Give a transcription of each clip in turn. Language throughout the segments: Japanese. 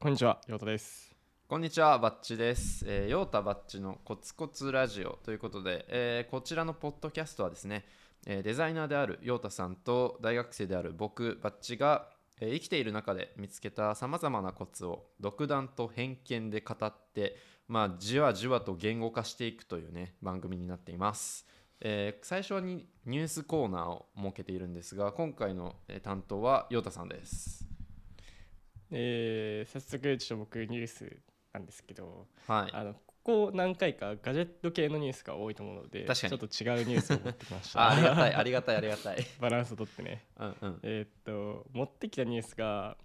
こんにちは、ヨうタです。こんにちは、バッチです。えー、ヨータバッチのコツコツラジオということで、えーこちらのポッドキャストはですね、えーデザイナーであるヨータさんと大学生である僕、バッチが、えー生きている中で見つけたさまざまなコツを独断と偏見で語って、まあ、じわじわと言語化していくというね、番組になっています。えー最初にニュースコーナーを設けているんですが、今回の担当はヨータさんです。えー早速、ちょっと僕、ニュースなんですけど、はい。あのここ何回かガジェット系のニュースが多いと思うので、確かにちょっと違うニュースを持ってきましあた。ありがたい、ありがたい、ありがたい。バランスをとってね。うんうん。えーっと、持ってきたニュースが、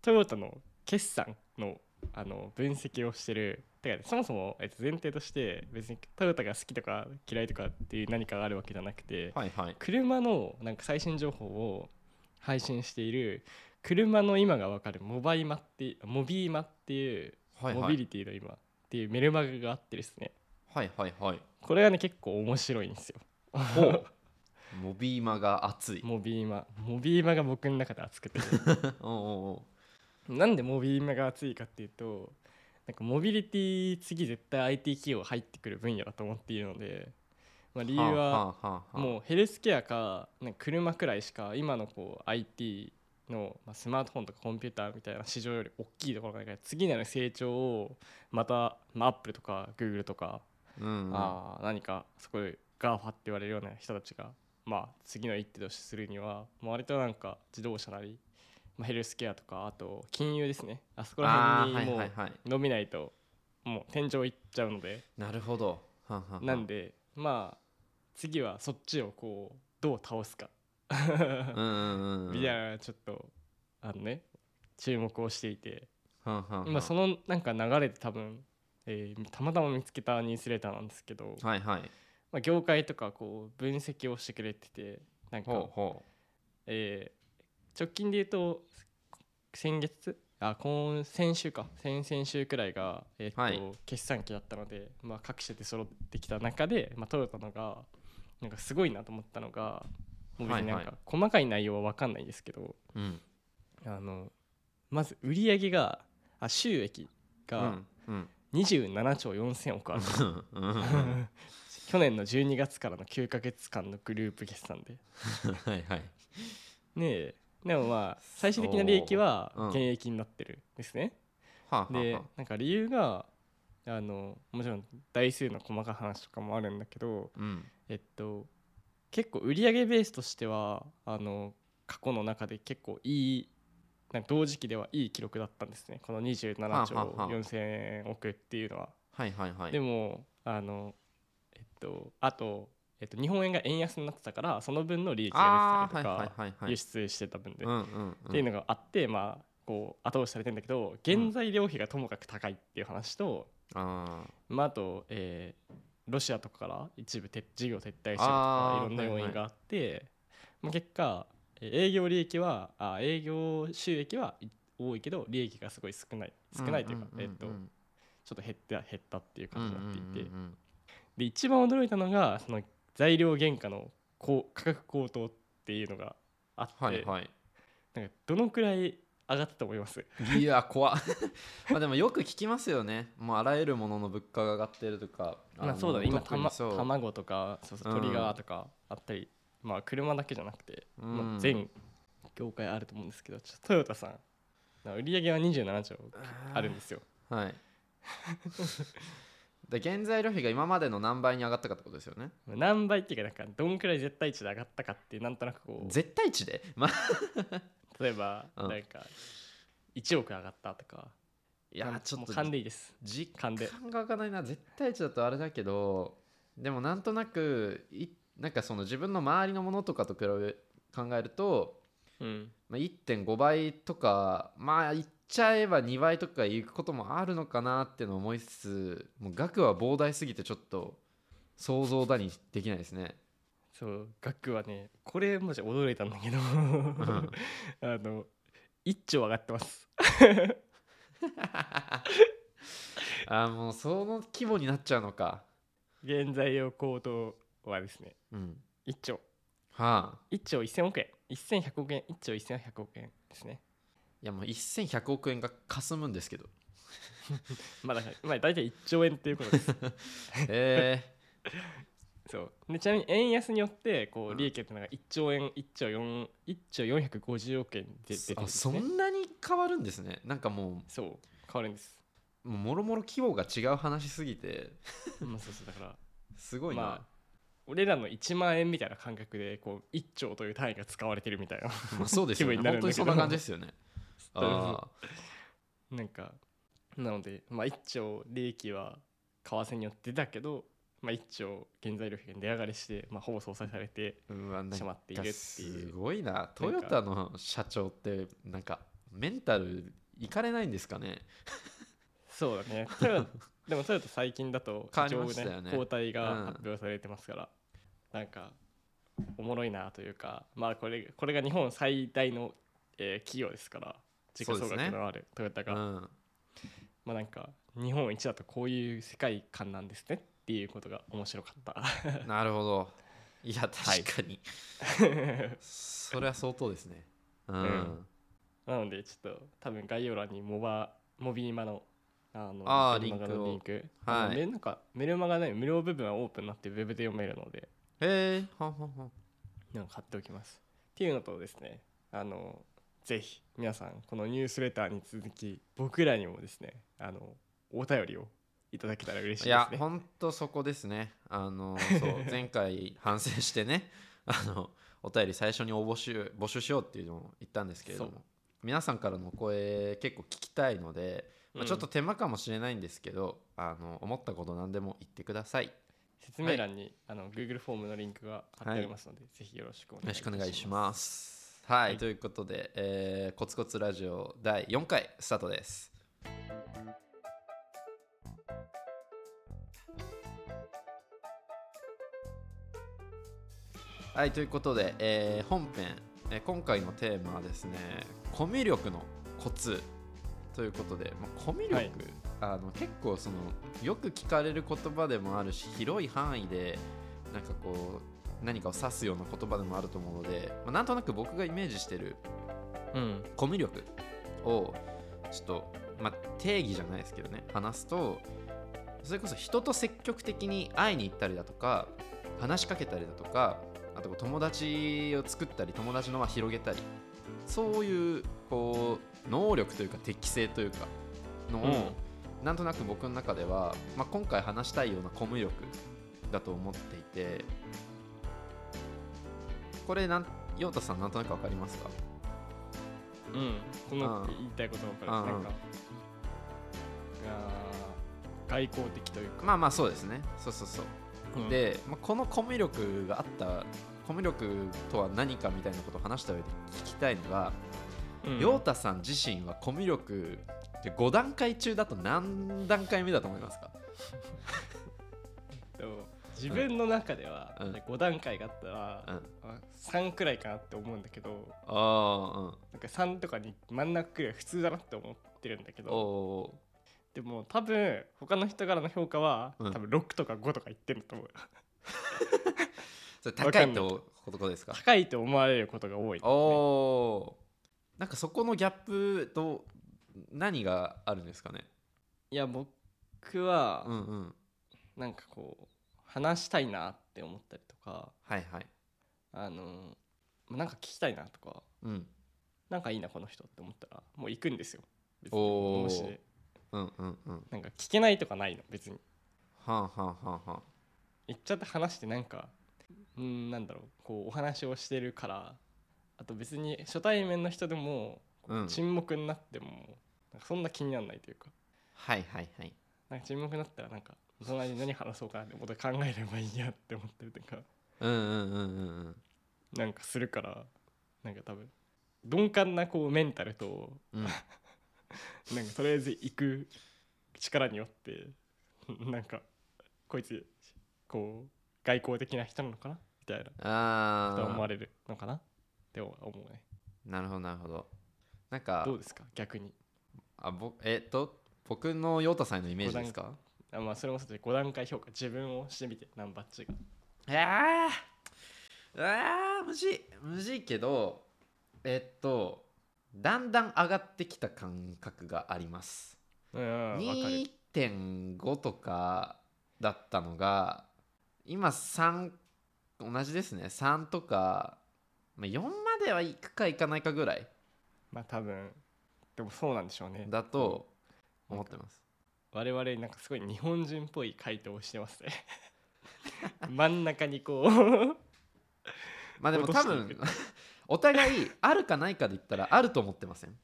トヨタの決算のあの分析をしてる。てかね、そもそも、えっと、前提として別にトヨタが好きとか嫌いとかっていう何かがあるわけじゃなくて、はいはい。車のなんか最新情報を配信している車の今が分かるモバイマってモビーマっていうはいはいモビリティの今っていうメルマガがあってですねはいはいはい。これがね結構面白いんですよ。モビーマが熱い。モビーマモビーマが僕の中で熱くて なんでモビーマが熱いかっていうとなんかモビリティ次絶対 IT 企業入ってくる分野だと思っているので、まあ、理由はもうヘルスケアかなんか車くらいしか今のこう IT の、まあ、スマートフォンとかコンピューターみたいな市場より大きいところが次なる成長をまた、まあ、アップルとかグーグルとか、うんうんあー何かそこで GAFA って言われるような人たちが、まあ、次の一手としてするには、まあ、割となんか自動車なり、まあ、ヘルスケアとかあと金融ですねあそこら辺にも。う伸びないともう天井いっちゃうので。なるほど。なんでまあ次はそっちをこうどう倒すか。みたいなちょっとあのね注目をしていて。そのなんか流れで多分、えーたまたま見つけたニュースレターなんですけど、はいはい。まあ、業界とかこう分析をしてくれててなんかほえー直近で言うと先月？あ今先週か。先々週くらいが、えーっとはい。決算期だったので、まあ、各社で揃ってきた中で、まあ、トヨタのがなんかすごいなと思ったのがになんはいはか細かい内容は分かんないんですけど、う。うん。あのまず売上があ収益うがんうん。27兆4000億ある、うん。うん。去年の12月からの9ヶ月間のグループ決算で。はいはい。ねえ。でもまあ最終的な利益は減益になってるんですね、はあはあではなんか理由があのもちろん台数の細かい話とかもあるんだけどあうん。えっと結構売上ベースとしてはあの過去の中で結構いいなんか同時期ではいい記録だったんですねこの27兆はあはあはあ4000億っていうのは。はいはいはい。でもあのえっとあと、えっと、日本円が円安になってたからその分の利益が出てたりとかはいはいはい輸。出してた分で、うんうんうん。っていうのがあってまあこう後押しされてんだけど原材料費がともかく高いっていう話と、あまあ、あと、えーロシアとかから一部撤事業撤退したりとかいろんな要因があって、まあ、結果えー営業利益はあ営業収益はい多いけど利益がすごい少ないあ。少ないというか、えっとちょっと減った減ったっていう感じになっていて、で一番驚いたのがその材料原価のこう価格高騰っていうのがあって、はいはい。なんかどのくらい上がったと思います。いや怖っ。まあでもよく聞きますよね。もうあらゆるものの物価が上がってるとか。のまあそうだね。今たま卵とかそうそううん。鶏ガーとかあったり、まあ車だけじゃなくて、うん。まあ、全業界あると思うんですけどちょっとトヨタさん。な売り上げは27兆あるんですよ。はい。で原材料費が今までの何倍に上がったかってことですよね。何倍っていうかなんかどんくらい絶対値で上がったかってなんとなくこう。絶対値で？ま あ例えばうん。なんか1億上がったとか。いやちょっと勘でいいです。実勘で。感が湧かないな。絶対値だとあれだけどでもなんとなくいなんかその自分の周りのものとかと比べ考えると、うん。まあ、1.5倍とかまあ言っちゃえば2倍とかいくこともあるのかなっていうのを思いつつもう額は膨大すぎてちょっと想像だにできないですね。そう額はねこれマジ驚いたんだけど。あの1兆上がってます。あーもうその規模になっちゃうのか。原材料高騰はですねうん、1兆。は1兆1000億円。1100億円。1兆1100億円ですね。いやもう1100億円が霞むんですけど。まあだから、まあ、大体1兆円っていうことです。えそう。でちなみに円安によってこううん。利益ってのが1兆円1兆4 1兆450億円で出てるんあですね。そんなに変わるんですね。なんかもそう。変わるんです。うもうもろもろ規模が違う話すぎて。まあそうそう。だからすごいな、まあ俺らの1万円みたいな感覚でこう1兆という単位が使われてるみたいなまあそうですよね。気分になるん本当にそんな感じですよね。あなんかなので、まあ、1兆利益は為替によってだけど、まあ、1兆原材料費が値上がりして、まあ、ほぼ相殺されてしまっているっていすうごいな。トヨタの社長ってなんかメンタルいかれないんですかね？そうだね。でもトヨタ最近だと変わりましたよね。交代がうん。発表されてますから、なんかおもろいなというかまあこれこれが日本最大の、えー企業ですから時価総額のあるトヨタうが、ん。まあなんか日本一だとこういう世界観なんですねっていうことが面白かった。なるほど。いやはい確かに、それは相当ですね。うん、うん。なのでちょっと多分概要欄にモバモビーマのあのあリンク。をリンクはい。なんかメルマガね無料部分はオープンになってウェブで読めるので。へえはんはんはん。なんか貼っておきます。っていうのとですねあのぜひ皆さんこのニュースレターに続き僕らにもですねあのお便りをいただけたら嬉しいいやですね。ほんとそこですね。あのそう 前回反省してねあのお便り最初に応募し募集しようっていうのを言ったんですけれども皆さんからの声結構聞きたいので、まあ、うん。ちょっと手間かもしれないんですけど、あの思ったこと何でも言ってください。よ説明欄に、あの Google フォームのリンクが貼ってありますので、ぜひよろしくお願いしくお願いします。はい、はいということで、えーコツコツラジオ第4回スタートですはいということで、えー本編、えー今回のテーマはですねコミュ力のコツということで、まあ、コミュ力、はい。あの結構そのよく聞かれる言葉でもあるし広い範囲でなんかこう何かを指すような言葉でもあると思うので、まあ、なんとなく僕がイメージしてるうん。コミュ力をちょっと、まあ、定義じゃないですけどね話すとそれこそ人と積極的に会いに行ったりだとか話しかけたりだとかあと友達を作ったり友達の輪広げたりそういうこう能力というか適性というかのを、なんとなく僕の中では、まあ、今回話したいようなコミュ力だと思っていてこれなん陽太さんなんとなく分かりますか？うん、このうん言いたいことわかる。うんなんか、外交的というか。まあまあそうですね。そうそうそううん、で、まあ、このコミュ力があったコミュ力とは何かみたいなことを話した上で聞きたいのがうん。陽太、さん自身はコミュ力で5段階中だと何段階目だと思いますか？でも自分の中ではうん。5段階があったら、うん。あ3くらいかなって思うんだけど、あなんか3とかに真ん中くらい普通だなって思ってるんだけど、おでも多分他の人からの評価は、うん。多分6とか5とか言ってると思う。それ高いってことですか？高いと思われることが多い、おおー。なんかそこのギャップと何があるんですかね？いや僕は、うんうん。なんかこう話したいなって思ったりとかはいはい。あのなんか聞きたいなとかうん。なんかいいなこの人って思ったらもう行くんですよ。別におー。もしうんうんうん。なんか聞けないとかないの別に。はあはあはあはあ。行っちゃって話してなんかうんなんだろうこうお話をしてるからあと別に初対面の人でもこううん。沈黙になってもなんかそんな気にならないというか。はいはいはい。なんか沈黙になったらなんかその間に何話そうかなってこと考えればいいやって思ってるというか。うんうんうんうんうん。なんかするからなんか多分鈍感なこうメンタルとうん なんかとりあえず行く力によって なんかこいつこう外交的な人なのかな？みたいな。と思わあれるのかな？って思うね。あなるほどなるほど。なんかどうですか？逆に。あぼえっと僕の陽太さんへのイメージですか？あまあそれもそうで5段階評価自分をしてみてナンバッチが。あーあーむずいむずいけどえっとだんだん上がってきた感覚があります。うんわかる。2.5とかだったのが今3同じですね。3とか、まあ、4まではいくかいかないかぐらい。まあ多分。でもそうなんでしょうね。だと思ってます。我々なんかすごい日本人っぽい回答をしてますね。真ん中にこう。まあでも多分お互いあるかないかで言ったらあると思ってません？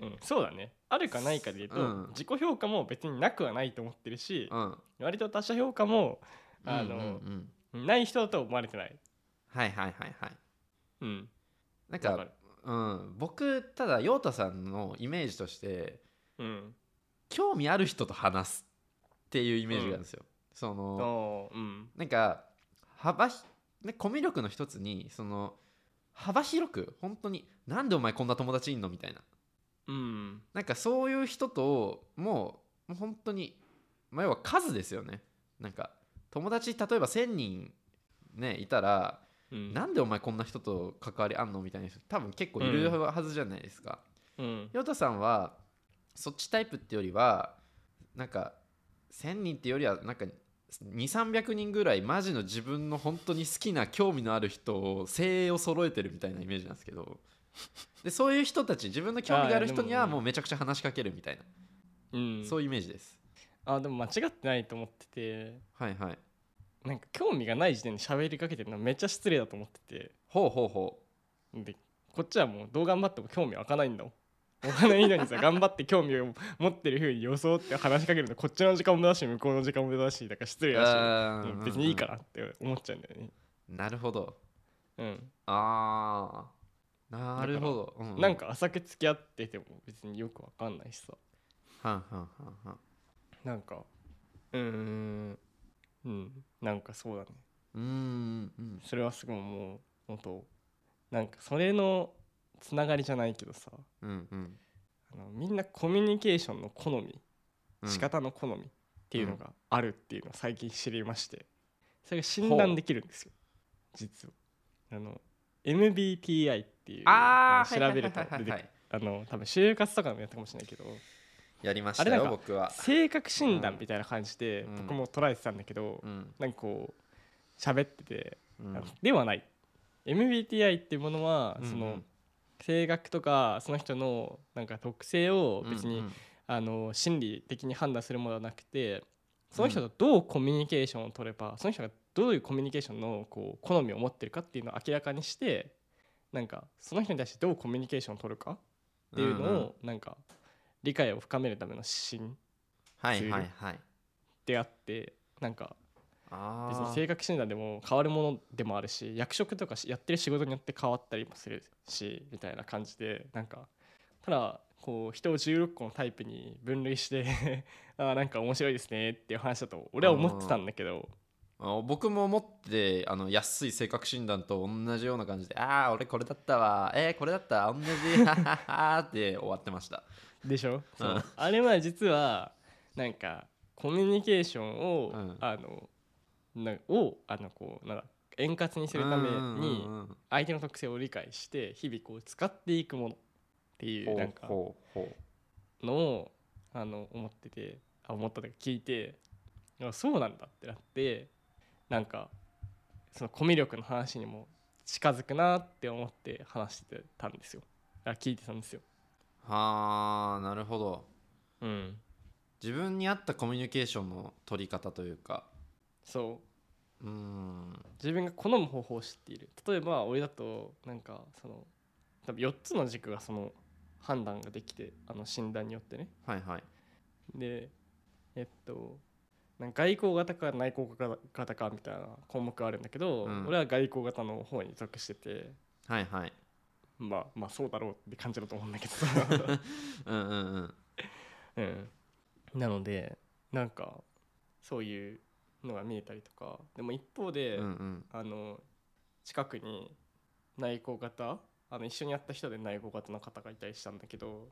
うん、そうだね。あるかないかで言うと、うん。自己評価も別になくはないと思ってるし、うん。割と他者評価もあの、うんうんうん。ない人だと思われてない。はいはいはいはい。うん。なんかうん、僕ただ陽太さんのイメージとしてうん。興味ある人と話すっていうイメージがあるんですよ、そのおーうん。なんか幅ひ、ね、コミュ力の一つにその幅広く本当になんでお前こんな友達いんのみたいな。うん。なんかそういう人ともうもう本当に、まあ、要は数ですよね。なんか友達例えば1,000人ねいたらうん。なんでお前こんな人と関わりあんのみたいな人多分結構いるはずじゃないですか。うん。ヨタさんはそっちタイプってよりはなんか1,000人ってよりはなんか2300人ぐらいマジの自分の本当に好きな興味のある人を精鋭を揃えてるみたいなイメージなんですけど。でそういう人たち自分の興味がある人にはももうめちゃくちゃ話しかけるみたいな、うん。そういうイメージです。あでも間違ってないと思ってて。はいはい。なんか興味がない時点で喋りかけてるのはめっちゃ失礼だと思ってて。ほうほうほでこっちはもうどう頑張っても興味湧かないんだもんお金いいのにさ頑張って興味を持ってる風に装って話しかけるのこっちの時間もだし向こうの時間もだしだから失礼う。だし別にいいかなって思っちゃうんだよねなるほど。うんああ。なるほど。ううなんか浅く付き合ってても別によくわかんないしさはんはんはんはん。なんかうーんうんなんかそうだねうーんうんそれはすごいもう本当なんかそれのつながりじゃないけどさうんうん。あのみんなコミュニケーションの好みうん。仕方の好みっていうのがあるっていうのを最近知りましてそれが診断できるんですよ。実は。あの MBTI っていうあ調べると出てあの多分就活とかもやったかもしれないけどやりましたよ僕は。性格診断みたいな感じでうん。僕も捉えてたんだけど、うん。なんかこう喋ってて、うん。ではない。MBTI っていうものは、うんうん。その性格とかその人のなんか特性を別に、うんうん。あの心理的に判断するものではなくてその人とどうコミュニケーションを取れば、その人がどういうコミュニケーションのこう好みを持ってるかっていうのを明らかにしてなんかその人に対してどうコミュニケーションを取るかっていうのうんうん。をなんか理解を深めるための指針。であってなんかあ別にあ。性格診断でも変わるものでもあるし役職とかしやってる仕事によって変わったりもするしみたいな感じでなんかただこう人を16個のタイプに分類して あーなんか面白いですねっていう話だと俺は思ってたんだけど。あ僕も思ってあの安い性格診断と同じような感じで「ああ俺これだったわ。えー、これだった同じ。ははは」って終わってました。でしょ、うん。あれは実はなんかコミュニケーションを、うん。あのなをあのこうなんか円滑にするために相手の特性を理解して日々こう使っていくものっていうなんかのをあの思っててあ思ったとか聞いてあそうなんだってなってなんかそのコミュ力の話にも近づくなって思って話してたんですよ。あ聞いてたんですよ。はあなるほど。うん。自分に合ったコミュニケーションの取り方というか。そうん。自分が好む方法を知っている。例えば俺だとなんかその多分4つの軸がその判断ができてあの診断によってね。はいはい。でえっとなんか外交型か内向型かみたいな項目があるんだけど、うん。俺は外交型の方に属してて。はいはい。まあまあそうだろうって感じだと思うんだけど。さ、うんうんうん。うん、なのでなんかそういうのが見えたりとか。でも一方で、うんうん。あの近くに内向型あの一緒にやった人で内向型の方がいたりしたんだけど。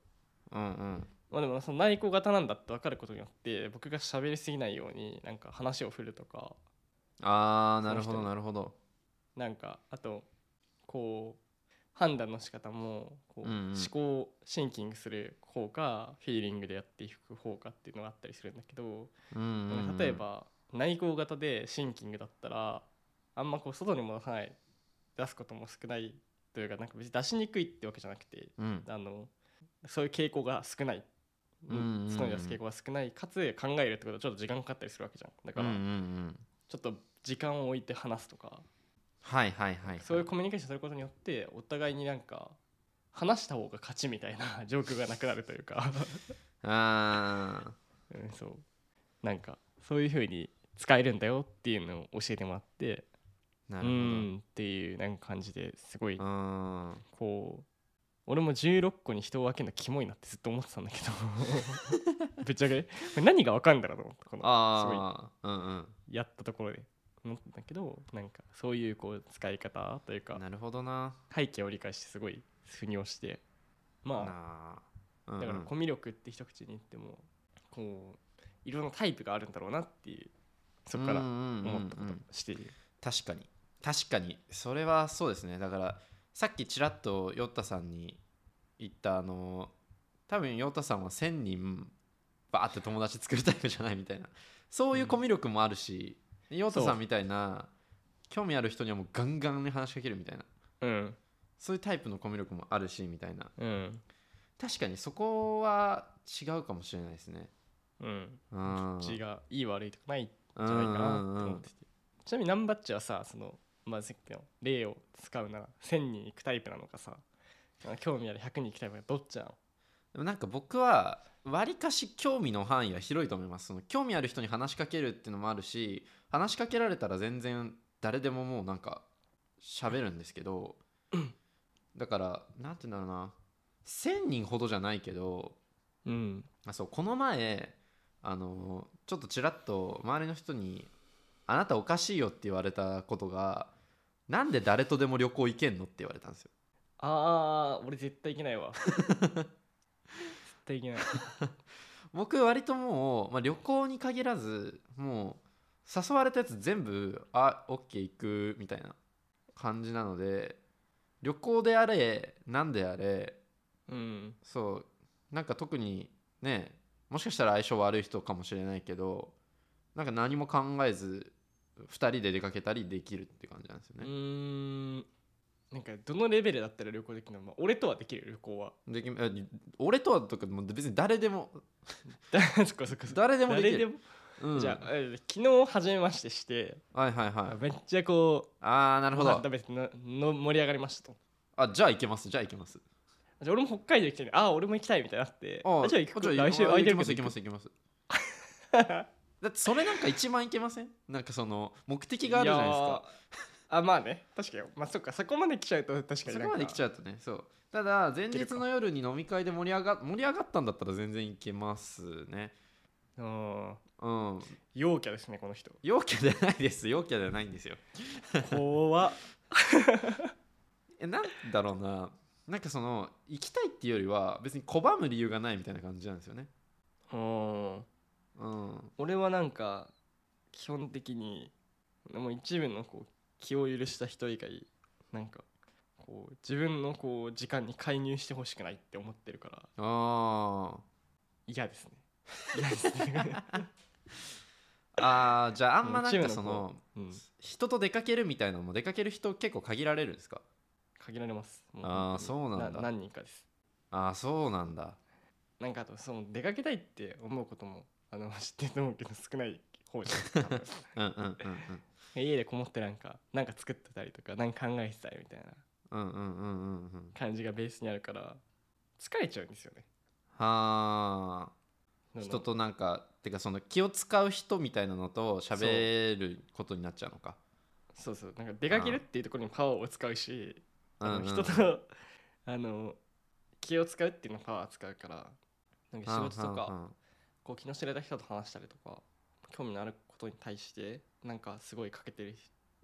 うんうん。まあでもその内向型なんだって分かることによって僕が喋りすぎないようになんか話を振るとか。ああなるほどなるほど。なんかあとこう判断の仕方もこう、うんうん。思考シンキングする方かフィーリングでやっていく方かっていうのがあったりするんだけど、うんうんうん。例えば内向型でシンキングだったらあんまこう外にも出さない出すことも少ないというかなんか別に出しにくいってわけじゃなくてうん。あのそういう傾向が少ない、うん外に出す傾向が少ない。かつ考えるってことはちょっと時間かかったりするわけじゃん。だからちょっと時間を置いて話すとか。はいはいはいはい。そういうコミュニケーションすることによってお互いになんか話した方が勝ちみたいな 状況がなくなるというか、あうん、そう。なんかそういう風に使えるんだよっていうのを教えてもらってなるほど。んっていうなんか感じですごいうん。こう俺も16個に人を分けるのキモいなってずっと思ってたんだけど ぶっちゃけ？これ何が分かるんだろうと思ってこのすごいああうん。やったところで。思ったんだけどなんかそういうこう使い方というかうんなるほどな。背景を理解してすごい腑に落ちてまなああ。うんうん。だからコミュ力って一口に言ってもこういろんなタイプがあるんだろうなっていうそこから思ったことをしている。確かに。確かに。それはそうですね。だからさっきちらっとヨッタさんに言ったあの多分ヨッタさんは1000人バーって友達作るタイプじゃないみたいな。そういうコミュ力もあるし、ヨッタさんみたいな興味ある人にはもうガンガンに話しかけるみたいな。うんそういうタイプのコミュ力もあるしみたいな。うん。確かにそこは違うかもしれないですね。うん。うん。いい悪いとかないんじゃないかなと思ってて。ちなみにナンバッチはさそのまあさっきの例を使うなら1000人行くタイプなのかさ興味ある100人行くタイプがどっちなの？でもなんか僕はわりかし興味の範囲は広いと思います。その興味ある人に話しかけるっていうのもあるし話しかけられたら全然誰でももうなんか喋るんですけどだからなんて言うんだろうな。1000人ほどじゃないけどうん。あそうこの前あのちょっとちらっと周りの人に「あなたおかしいよ」って言われたことが「なんで誰とでも旅行行けんの?」って言われたんですよ。あー俺絶対行けないわ。絶対行けない。僕割ともう、まあ、旅行に限らずもう誘われたやつ全部あオッケー行くみたいな感じなので旅行であれ何であれうん。そうなんか特にねもしかしたら相性悪い人かもしれないけどなんか何も考えず2人で出かけたりできるって感じなんですようね。ーんなんかどのレベルだったら旅行できるの、まあ、俺とはできる旅行はできえ俺とはとかもう別に誰でも 誰でもできる。うん、じゃあえ昨日初めましてして、はいはいはい。めっちゃこうああなるほど。食べてのの盛り上がりましたとあじゃあ行けますじゃあ行けます。じゃあ俺も北海道行きたいね。ああ俺も行きたいみたいになって。ああじゃあ行くじゃあ来週あ空いてる行きけどます行きます行きます。だってそれなんか一番いけません？なんかその目的があるじゃないですか。あまあね。確かに。まあそっか。そこまで来ちゃうと確かにそこまで来ちゃゃうとね。そう。ただ前日の夜に飲み会で盛り上が盛り上がったんだったら全然いけますね。ううんうん。陽キャですねこの人。陽キャではないです。陽キャではないんですよ。怖っ。えなんだろうななんかその行きたいっていうよりは別に拒む理由がないみたいな感じなんですよね。うん。うん俺はなんか基本的にもう一部のこう気を許した人以外なんかこう自分のこう時間に介入してほしくないって思ってるからあ嫌ですね。嫌ですね、ーあーじゃああんまなんかその うん、人と出かけるみたいなのも出かける人結構限られるんですか？限られます。もあー本当に。そうなんだ。何人かです。ああそうなんだ。なんかあとその出かけたいって思うこともあの知ってると思うけど少ない方じゃないですかうんうんうんうん。家でこもってなんかなんか作ってたりとかなんか考えてたりみたいな。うんうんうんうんうん。感じがベースにあるから疲れちゃうんですよね。はあ人となんかてかその気を使う人みたいなのと喋ることになっちゃうのか。そうそう。なんか出かけるっていうところにパワーを使うし人とあの気を使うっていうのはパワー使うからなんか仕事とかこう気の知れた人と話したりとか興味のあることに対してなんかすごいかけてる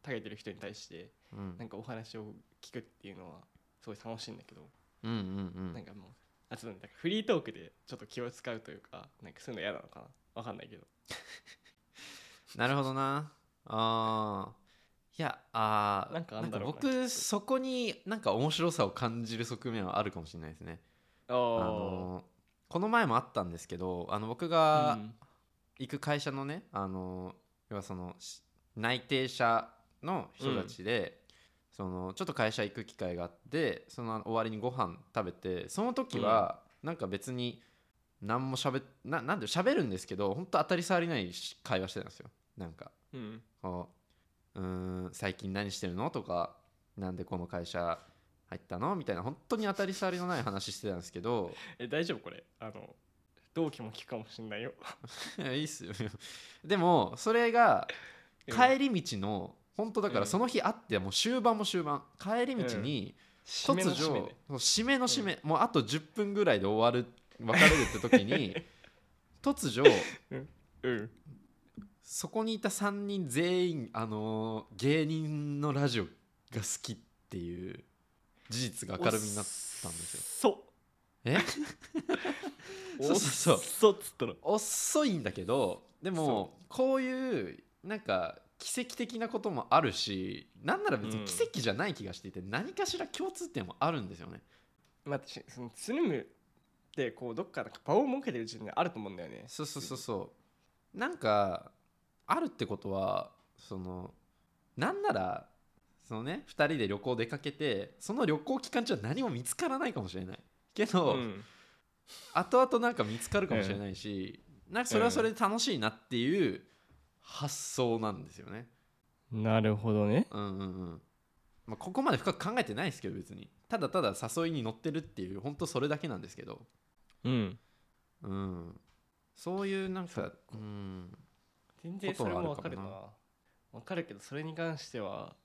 たげてる人に対してなんかお話を聞くっていうのはすごい楽しいんだけど、うんうんうん。なんかもうあとなんかフリートークでちょっと気を使うというかなんかそういうの嫌なのかな？わかんないけど。なるほどな。あーいやあーなんかあんだろうななんか僕そこになんか面白さを感じる側面はあるかもしれないですね。ああのこの前もあったんですけどあの僕がうん。行く会社のねあの要はそのし内定者の人たちで、そのちょっと会社行く機会があってその終わりにご飯食べてその時はなんか別に何もしゃべななんで喋るんですけど本当当たり障りないし会話してたんですよ。なんか。うん。こうん最近何してるの？とかなんでこの会社入ったの？みたいな本当に当たり障りのない話してたんですけど。え大丈夫これ？あの同期も聞くかもしんないよ。いやいいっすよ。でもそれがうん帰り道の本当だかうん。らその日会ってもう終盤も終盤。帰り道に突締めの締め如ね。そう締めの締め。もうあと10分ぐらいで終わる別れるって時に突如うんそこにいた3人全員あのー芸人のラジオが好きっていう事実が明るみになったんですよ。そ。え？うそうそう。そうそうっつったら遅いんだけどでもこういうなんか奇跡的なこともあるしなんなら別に奇跡じゃない気がしていて、何かしら共通点もあるんですよね。まあ私そのつるむってこうどっかなんか場を設けてる時点であると思うんだよね。そうそうそうそう。なんかあるってことはそのなんならそのね2人で旅行出かけてその旅行期間中は何も見つからないかもしれない。けど、うん。後々なんか見つかるかもしれないし、なんかそれはそれで楽しいなっていう発想なんですよね。なるほどね。うんうんうん。まあ、ここまで深く考えてないですけど別に。ただただ誘いに乗ってるっていう本当それだけなんですけど、うん。うん、そういうなんかうん全然それもわかるな。ことはわかるけどそれに関しては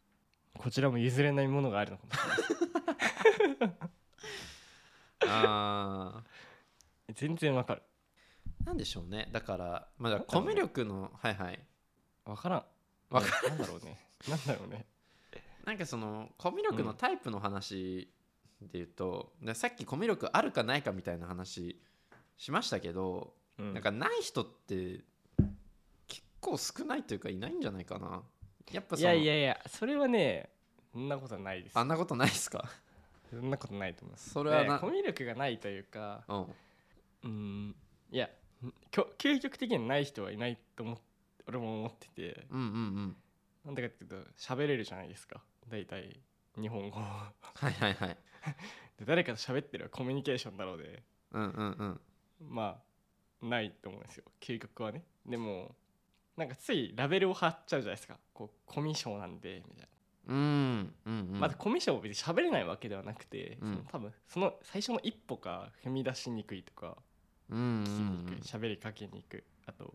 こちらも譲れないものがあるのかもしれないあ全然わかる。ーなんでしょうね。だからまあだコミュ力のはいはい。わからん。わかなんだろうね。なんだろうね。なんかそのコミュ力のタイプの話で言うと、でさっきコミュ力あるかないかみたいな話しましたけど、うん。なんかない人って結構少ないというかいないんじゃないかな。やっぱいやいやいやそれはねそんなことないです。あんなことないですか？そんなことないと思います。それはなねコミュ力がないというかうん。うんいや究極的にはない人はいないと思っ俺も思ってて。うんうんうん。なんでかっていうと喋れるじゃないですか。大体日本語。はいはいはい。で誰かと喋ってるはコミュニケーションだろうで。うんうんうん。まあないと思うんですよ。究極はね。でもなんかついラベルを貼っちゃうじゃないですか。こうコミュ障なんでみたいうんうんうん。な、まだコミュ障は別に喋れないわけではなくて、うん。その多分その最初の一歩が踏み出しにくいとかうんうん聞きにくい喋、りかけにくい。あと、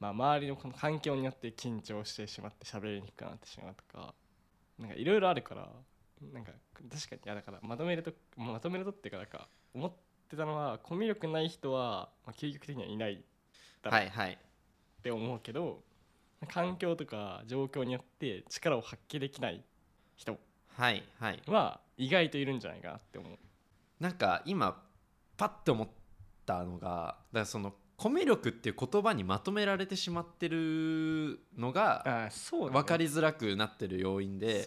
まあ、周りのこの環境によって緊張してしまって喋りにくくなってしまうとかなんかいろいろあるからなんか確かにいやだからまとめるとまとめるとっていうかなんか思ってたのはコミュ力ない人は、まあ、究極的にはいないだろう。はいはいって思うけど環境とか状況によって力を発揮できない人はいはい。は意外といるんじゃないかなって思う。なんか今パッて思ったのがだからそのコミュ力っていう言葉にまとめられてしまってるのが分かりづらくなってる要因で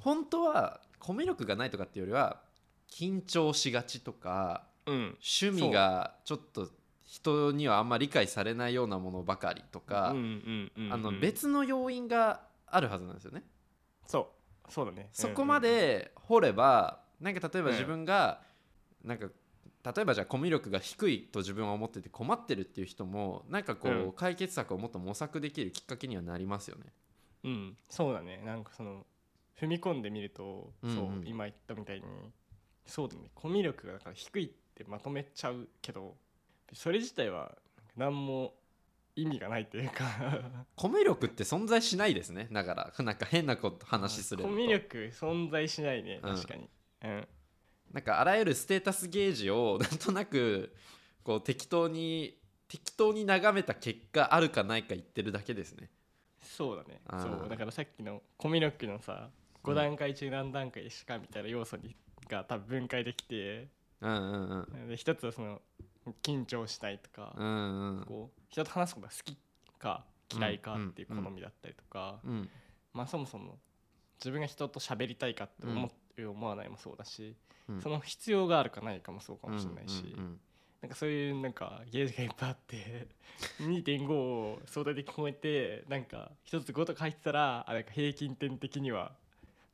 本当はコミュ力がないとかっていうよりは緊張しがちとかうん。趣味がちょっと人にはあんまり理解されないようなものばかりとか、別の要因があるはずなんですよね。そう。そうだね。そこまで掘ればなんか例えばうん。自分がなんか例えばじゃあコミュ力が低いと自分は思ってて困ってるっていう人もなんかこうん。う解決策をもっと模索できるきっかけにはなりますよね。うん。そうだね。なんかその踏み込んでみると、うんうん。そう今言ったみたいにそうだね。コミュ力がだから低いってまとめちゃうけどそれ自体は何も意味がないというか。コミュ力って存在しないですね。だからなんか変なこと話すると。コミュ力存在しないねうん。確かに、うん。なんかあらゆるステータスゲージを なんとなくこう適当に適当に眺めた結果あるかないか言ってるだけですね。そうだね。そうだからさっきのコミュ力のさ5段階中何段階しかみたいな要素にが多分分解できて。うんうんうん。で一つはその緊張したいとか、うんうん。こう人と話すことが好きか嫌いかうんっていう好みだったりとか、うんまあそもそも自分が人と喋りたいかって思う、思わないもそうだし、うん。その必要があるかないかもそうかもしれないし、うんうんなんかそういうなんかゲージがいっぱいあって 2.5を相対的に超えてなんか1つ5とか入ってたらあなんか平均点的には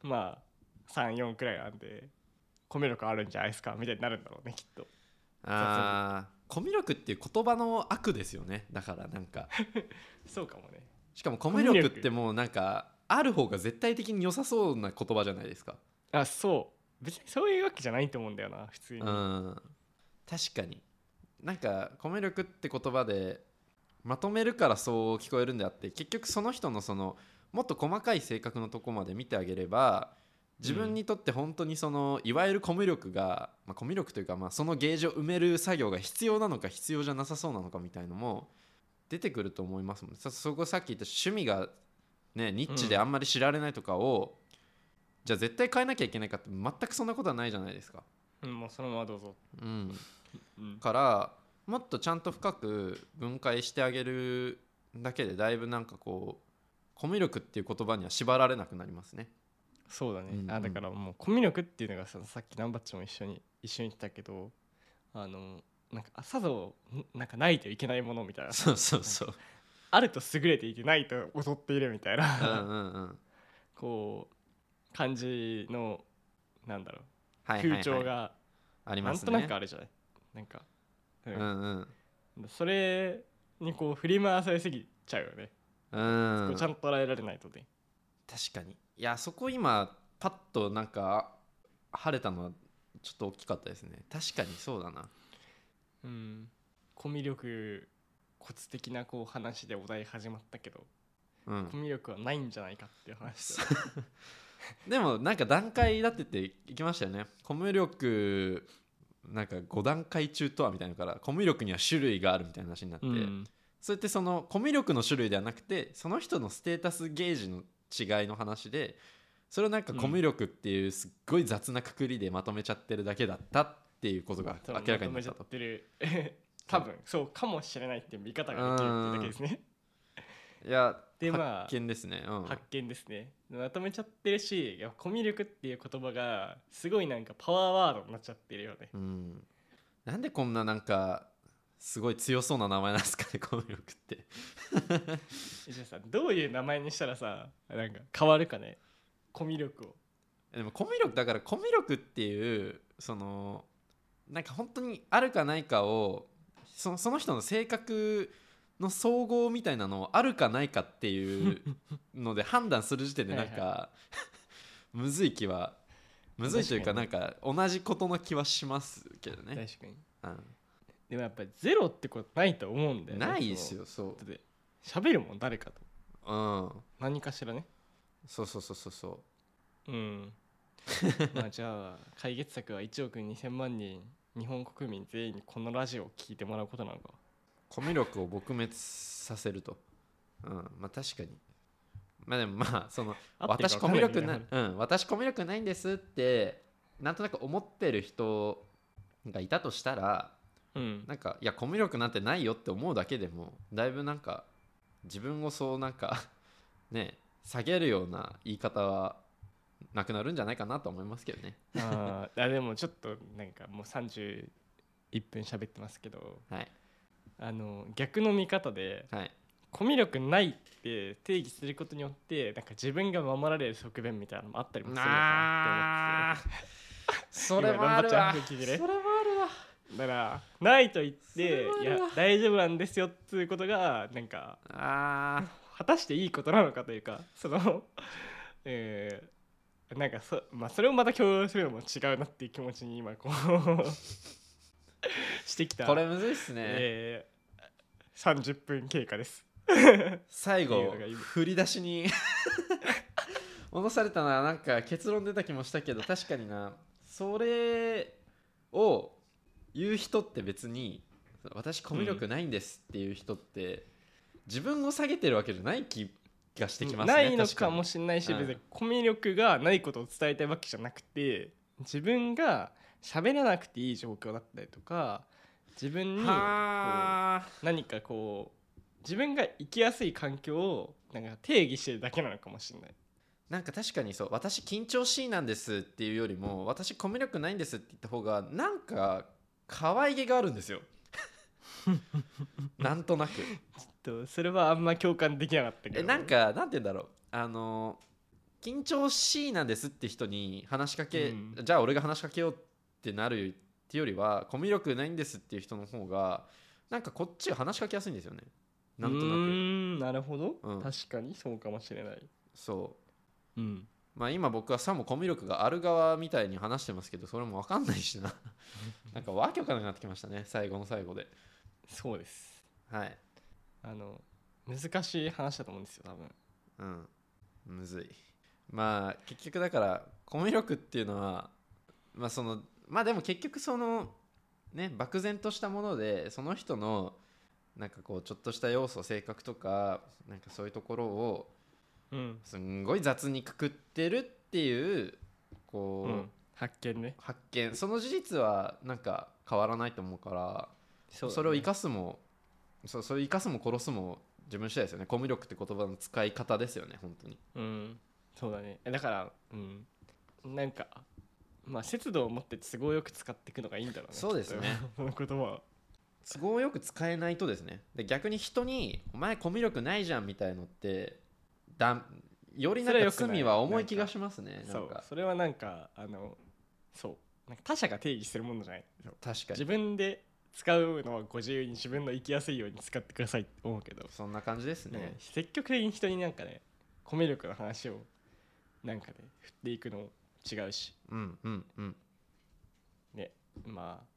まあ34くらいなんでコミュ力あるんじゃないですかみたいになるんだろうねきっとあー。コミュ力っていう言葉の悪ですよね。だからなんか。そうかもね。しかもコミュ力ってもうなんかある方が絶対的に良さそうな言葉じゃないですか。あそう。別にそういうわけじゃないと思うんだよな普通に、うん。確かに。なんかコミュ力って言葉でまとめるからそう聞こえるんであって結局その人のそのもっと細かい性格のとこまで見てあげれば自分にとって本当にそのいわゆるコミュ力が、まあ、コミュ力というかまあそのゲージを埋める作業が必要なのか必要じゃなさそうなのかみたいのも出てくると思いますもん。そそこさっき言った趣味がねニッチであんまり知られないとかを、じゃあ絶対変えなきゃいけないかって全くそんなことはないじゃないですか。うん、もうそのままどうぞ、うん、うん、からもっとちゃんと深く分解してあげるだけでだいぶなんかこうコミュ力っていう言葉には縛られなくなりますね。そうだね、うんうんあだからもうコミュ力っていうのがささっきナンバッチも一緒に一緒に言ってたけどあのなんかさぞんなんかないといけないものみたいなそうそうそう。あると優れていてないと劣っているみたいな、うんうんうん。こう感じのなんだろうはいはい、はい、風潮がなんありますね。となくあるじゃない？なんか、ううんんうん。それにこう振り回されすぎちゃうよね、うんちゃんと捉えられないとね確かに。いやそこ今パッとなんか晴れたのはちょっと大きかったですね。確かにそうだな。うん。コミュ力コツ的なこう話でお題始まったけどうん。コミュ力はないんじゃないかっていう話だ。でもなんか段階だってっていきましたよね。コミュ力なんか5段階中とはみたいなのからコミュ力には種類があるみたいな話になって、うん。それってそのコミュ力の種類ではなくてその人のステータスゲージの違いの話でそれをなんかコミュ力っていうすっごい雑なくくりでまとめちゃってるだけだったっていうことが明らかになったと。多分そうかもしれないっていう見方ができるだけですね。いやでまあ発見ですね。うん、発見ですね。まとめちゃってるしコミュ力っていう言葉がすごいなんかパワーワードになっちゃってるよね。うん、なんでこんななんかすごい強そうな名前なんですかねコミュ力って。えじゃあさどういう名前にしたらさなんか変わるかねコミュ力を。でもコミュ力だからコミュ力っていうそのなんか本当にあるかないかをそのその人の性格の総合みたいなのをあるかないかっていう ので判断する時点でなんかは むずい気はむずいというかなん確か同じことの気はしますけどね。確かに。うんでもやっぱりゼロってことないと思うんだよねないですよそだって喋るもん誰かとう。うん何かしらねそうそうそうそうそう。うん まあじゃあ解決策は1億2000万人日本国民全員にこのラジオを聞いてもらうことなのかコミュ力を撲滅させると。うん、まあ確かに。まあでもまあその合ってるか私コミュ力ない、うん、私コミュ力ないんですってなんとなく思ってる人がいたとしたらうん。なんかいやコミュ力なんてないよって思うだけでもだいぶなんか自分をそうなんか ね下げるような言い方はなくなるんじゃないかなと思いますけどね。あーあでもちょっとなんかもう31分喋ってますけどはい。あの逆の見方ではい。コミュ力ないって定義することによってなんか自分が守られる側面みたいなのもあったりもするのかなって思って それもあるわ。今頑張っちゃう聞いてねそれもあるわだからないと言っていや大丈夫なんですよっていうことがなんかあ果たしていいことなのかというかそのえーなんかそ,、まあ、それをまた共有するのも違うなっていう気持ちに今こう してきた。ーこれむずいっすね、えー、30分経過です。最後振り出しに 戻されたななんか結論出た気もしたけど確かにな。それを言う人って別に私コミュ力ないんですっていう人って、自分を下げてるわけじゃない気がしてきますねないのかもしれないし、うん。別にコミュ力がないことを伝えたいわけじゃなくて自分が喋らなくていい状況だったりとか自分に何かこう自分が生きやすい環境をなんか定義してるだけなのかもしれない。なんか確かにそう私緊張しいなんですっていうよりも私コミュ力ないんですって言った方がなんか可愛げがあるんですよ。なんとなく。とそれはあんま共感できなかったけど。えなんかなんて言うんだろう。あの緊張しいなんですって人に話しかけ、うん。じゃあ俺が話しかけようってなるっていうよりはコミュ力ないんですっていう人の方がなんかこっちが話しかけやすいんですよね。なんとなく。うーんなるほど、うん。確かにそうかもしれない。そう。うんまあ今僕はさもコミュ力がある側みたいに話してますけどそれも分かんないしな。なんかわけわかんなくなってきましたね最後の最後で。そうです。はい。あの難しい話だと思うんですよ多分。うん。むずい。まあ結局だからコミュ力っていうのはまあそのまあでも結局そのね漠然としたものでその人のなんかこうちょっとした要素性格とかなんかそういうところをうん、すんごい雑にくくってるっていうこう、うん、発見ね。発見。その事実はなんか変わらないと思うからそそれを生かすもそうそれを生かすも殺すも自分次第ですよね。コミュ力って言葉の使い方ですよね本当に。うん。そうだね。えだからうん。なんかまあ節度を持って都合よく使っていくのがいいんだろうね。そうですね。きっとその言葉は。都合よく使えないとですね。で逆に人に「お前コミュ力ないじゃん」みたいのってだよりなんかそれは重い気がしますね。なそうんか。それはなんかあのそう。なんか他者が定義するものじゃない。確か自に分で使うのはご自由に自分の生きやすいように使ってくださいって思うけど、そんな感じですね。ね、積極的に人になんかねコミュ力の話をなんかね振っていくのも違うし。うんうんうん。ねまあ。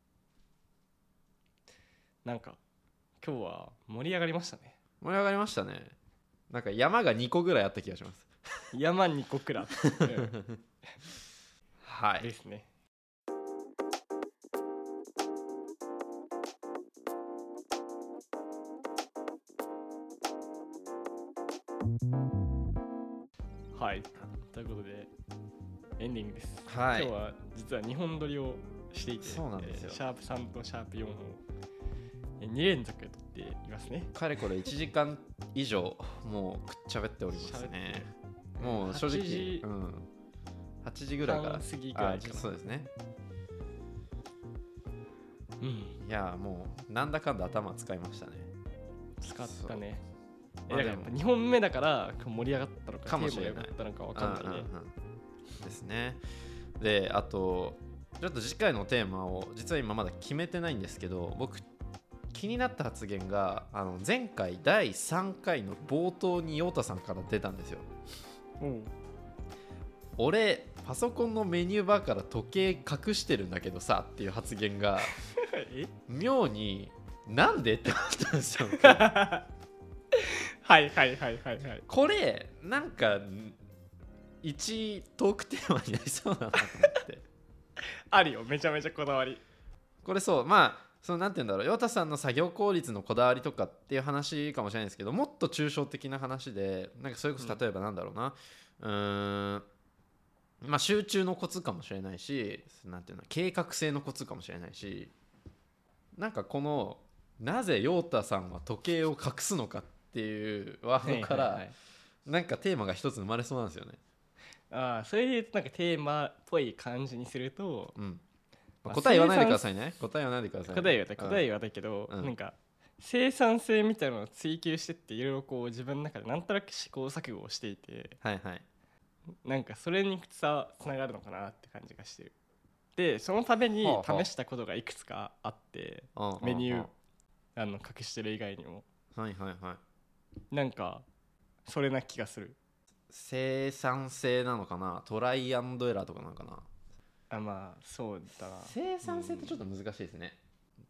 なんか今日は盛り上がりましたね。盛り上がりましたねなんか山が2個ぐらいあった気がします。山に個くらい、うん。はい。ですね。はい。ということでエンディングです、はい。今日は実は2本撮りをしていてそうなんですよ。えーシャープ3とシャープ4を2連続撮っていますね。かれこれ1時間以上もうくっちゃべっておりますね。もう正直8時。うん、8時ぐらいから。ぎぐらいそうですね。うん。いやもうなんだかんだ頭使いましたね。使ったね。えだからやっぱ2本目だから盛り上がったのかかもしれない。ったのか分かんないね。うんうんうん。ですね。であとちょっと次回のテーマを実は今まだ決めてないんですけど僕気になった発言があの前回第3回の冒頭に陽太さんから出たんですよ。うん。俺パソコンのメニューバーから時計隠してるんだけどさっていう発言が え？妙になんで？って思ったんですよ。はいはいはいはいはい。これなんか一トークテーマになりそうだなと思って。あるよめちゃめちゃこだわり。これそうまあそのなんて言うんだろう。陽太さんの作業効率のこだわりとかっていう話かもしれないですけどもっと抽象的な話でなんかそれこそ例えばなんだろうな、うーん。まあ集中のコツかもしれないしなんていうの計画性のコツかもしれないしなんかこのなぜ陽太さんは時計を隠すのかっていうワードから、はいはいはい。なんかテーマが一つ生まれそうなんですよね。ああそれでなんかテーマっぽい感じにするとうん答え言わないでくださいね。答え言わないでくださいね、答え言わない答えうん言わないけど、うん。なんか生産性みたいなのを追求してっていろいろこう自分の中でなんとなく試行錯誤をしていてはいはい。なんかそれにさつながるのかなって感じがして。るでそのためにはあはあ。試したことがいくつかあってうんうんうんメニューあの隠してる以外にも。はいはいはい。なんかそれな気がする。生産性なのかな？トライアンドエラーとかなのかな？あまあそうだな生産性ってちょっと難しいですね。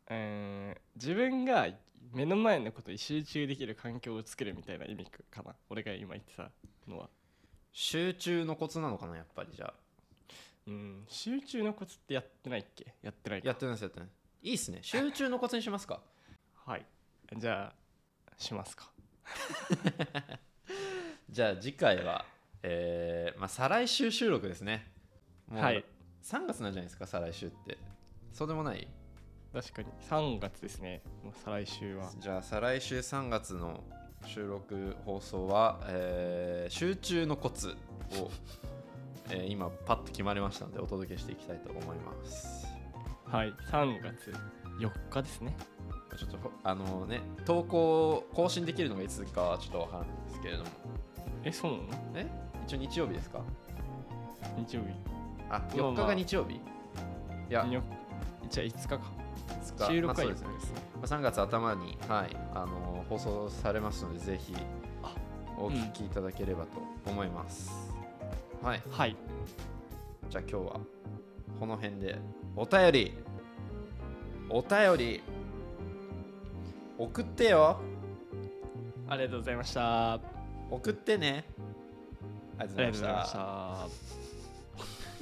うん自分が目の前のことに集中できる環境を作るみたいな意味かな俺が今言ってたのは集中のコツなのかなやっぱりじゃあ。うん集中のコツってやってないっけ？やってないかやってないですやってない。いいっすね。集中のコツにしますか。はいじゃあしますか じゃあ次回は、えーまあ、再来週収録ですね。もうはい3月なんじゃないですか再来週って。そうでもない？確かに。3月ですね。もう再来週は。じゃあ再来週3月の収録放送は、えー集中のコツを、えー今パッと決まりましたのでお届けしていきたいと思います。はい。3月4日ですね。ちょっとほあのね投稿更新できるのがいつかはちょっとわからないんですけれども。えそうなの？え？一応日曜日ですか？日曜日あまあ4日が日曜日、いや。よじゃあ5日か。5日。収録は4まあそうですね。まあ3月頭に、はい、あの放送されますのでぜひあ。お聞きいただければと思います、はい。はい。じゃあ今日はこの辺でお便り。お便り。送ってよ。ありがとうございました。あ送ってね。ありがとうございました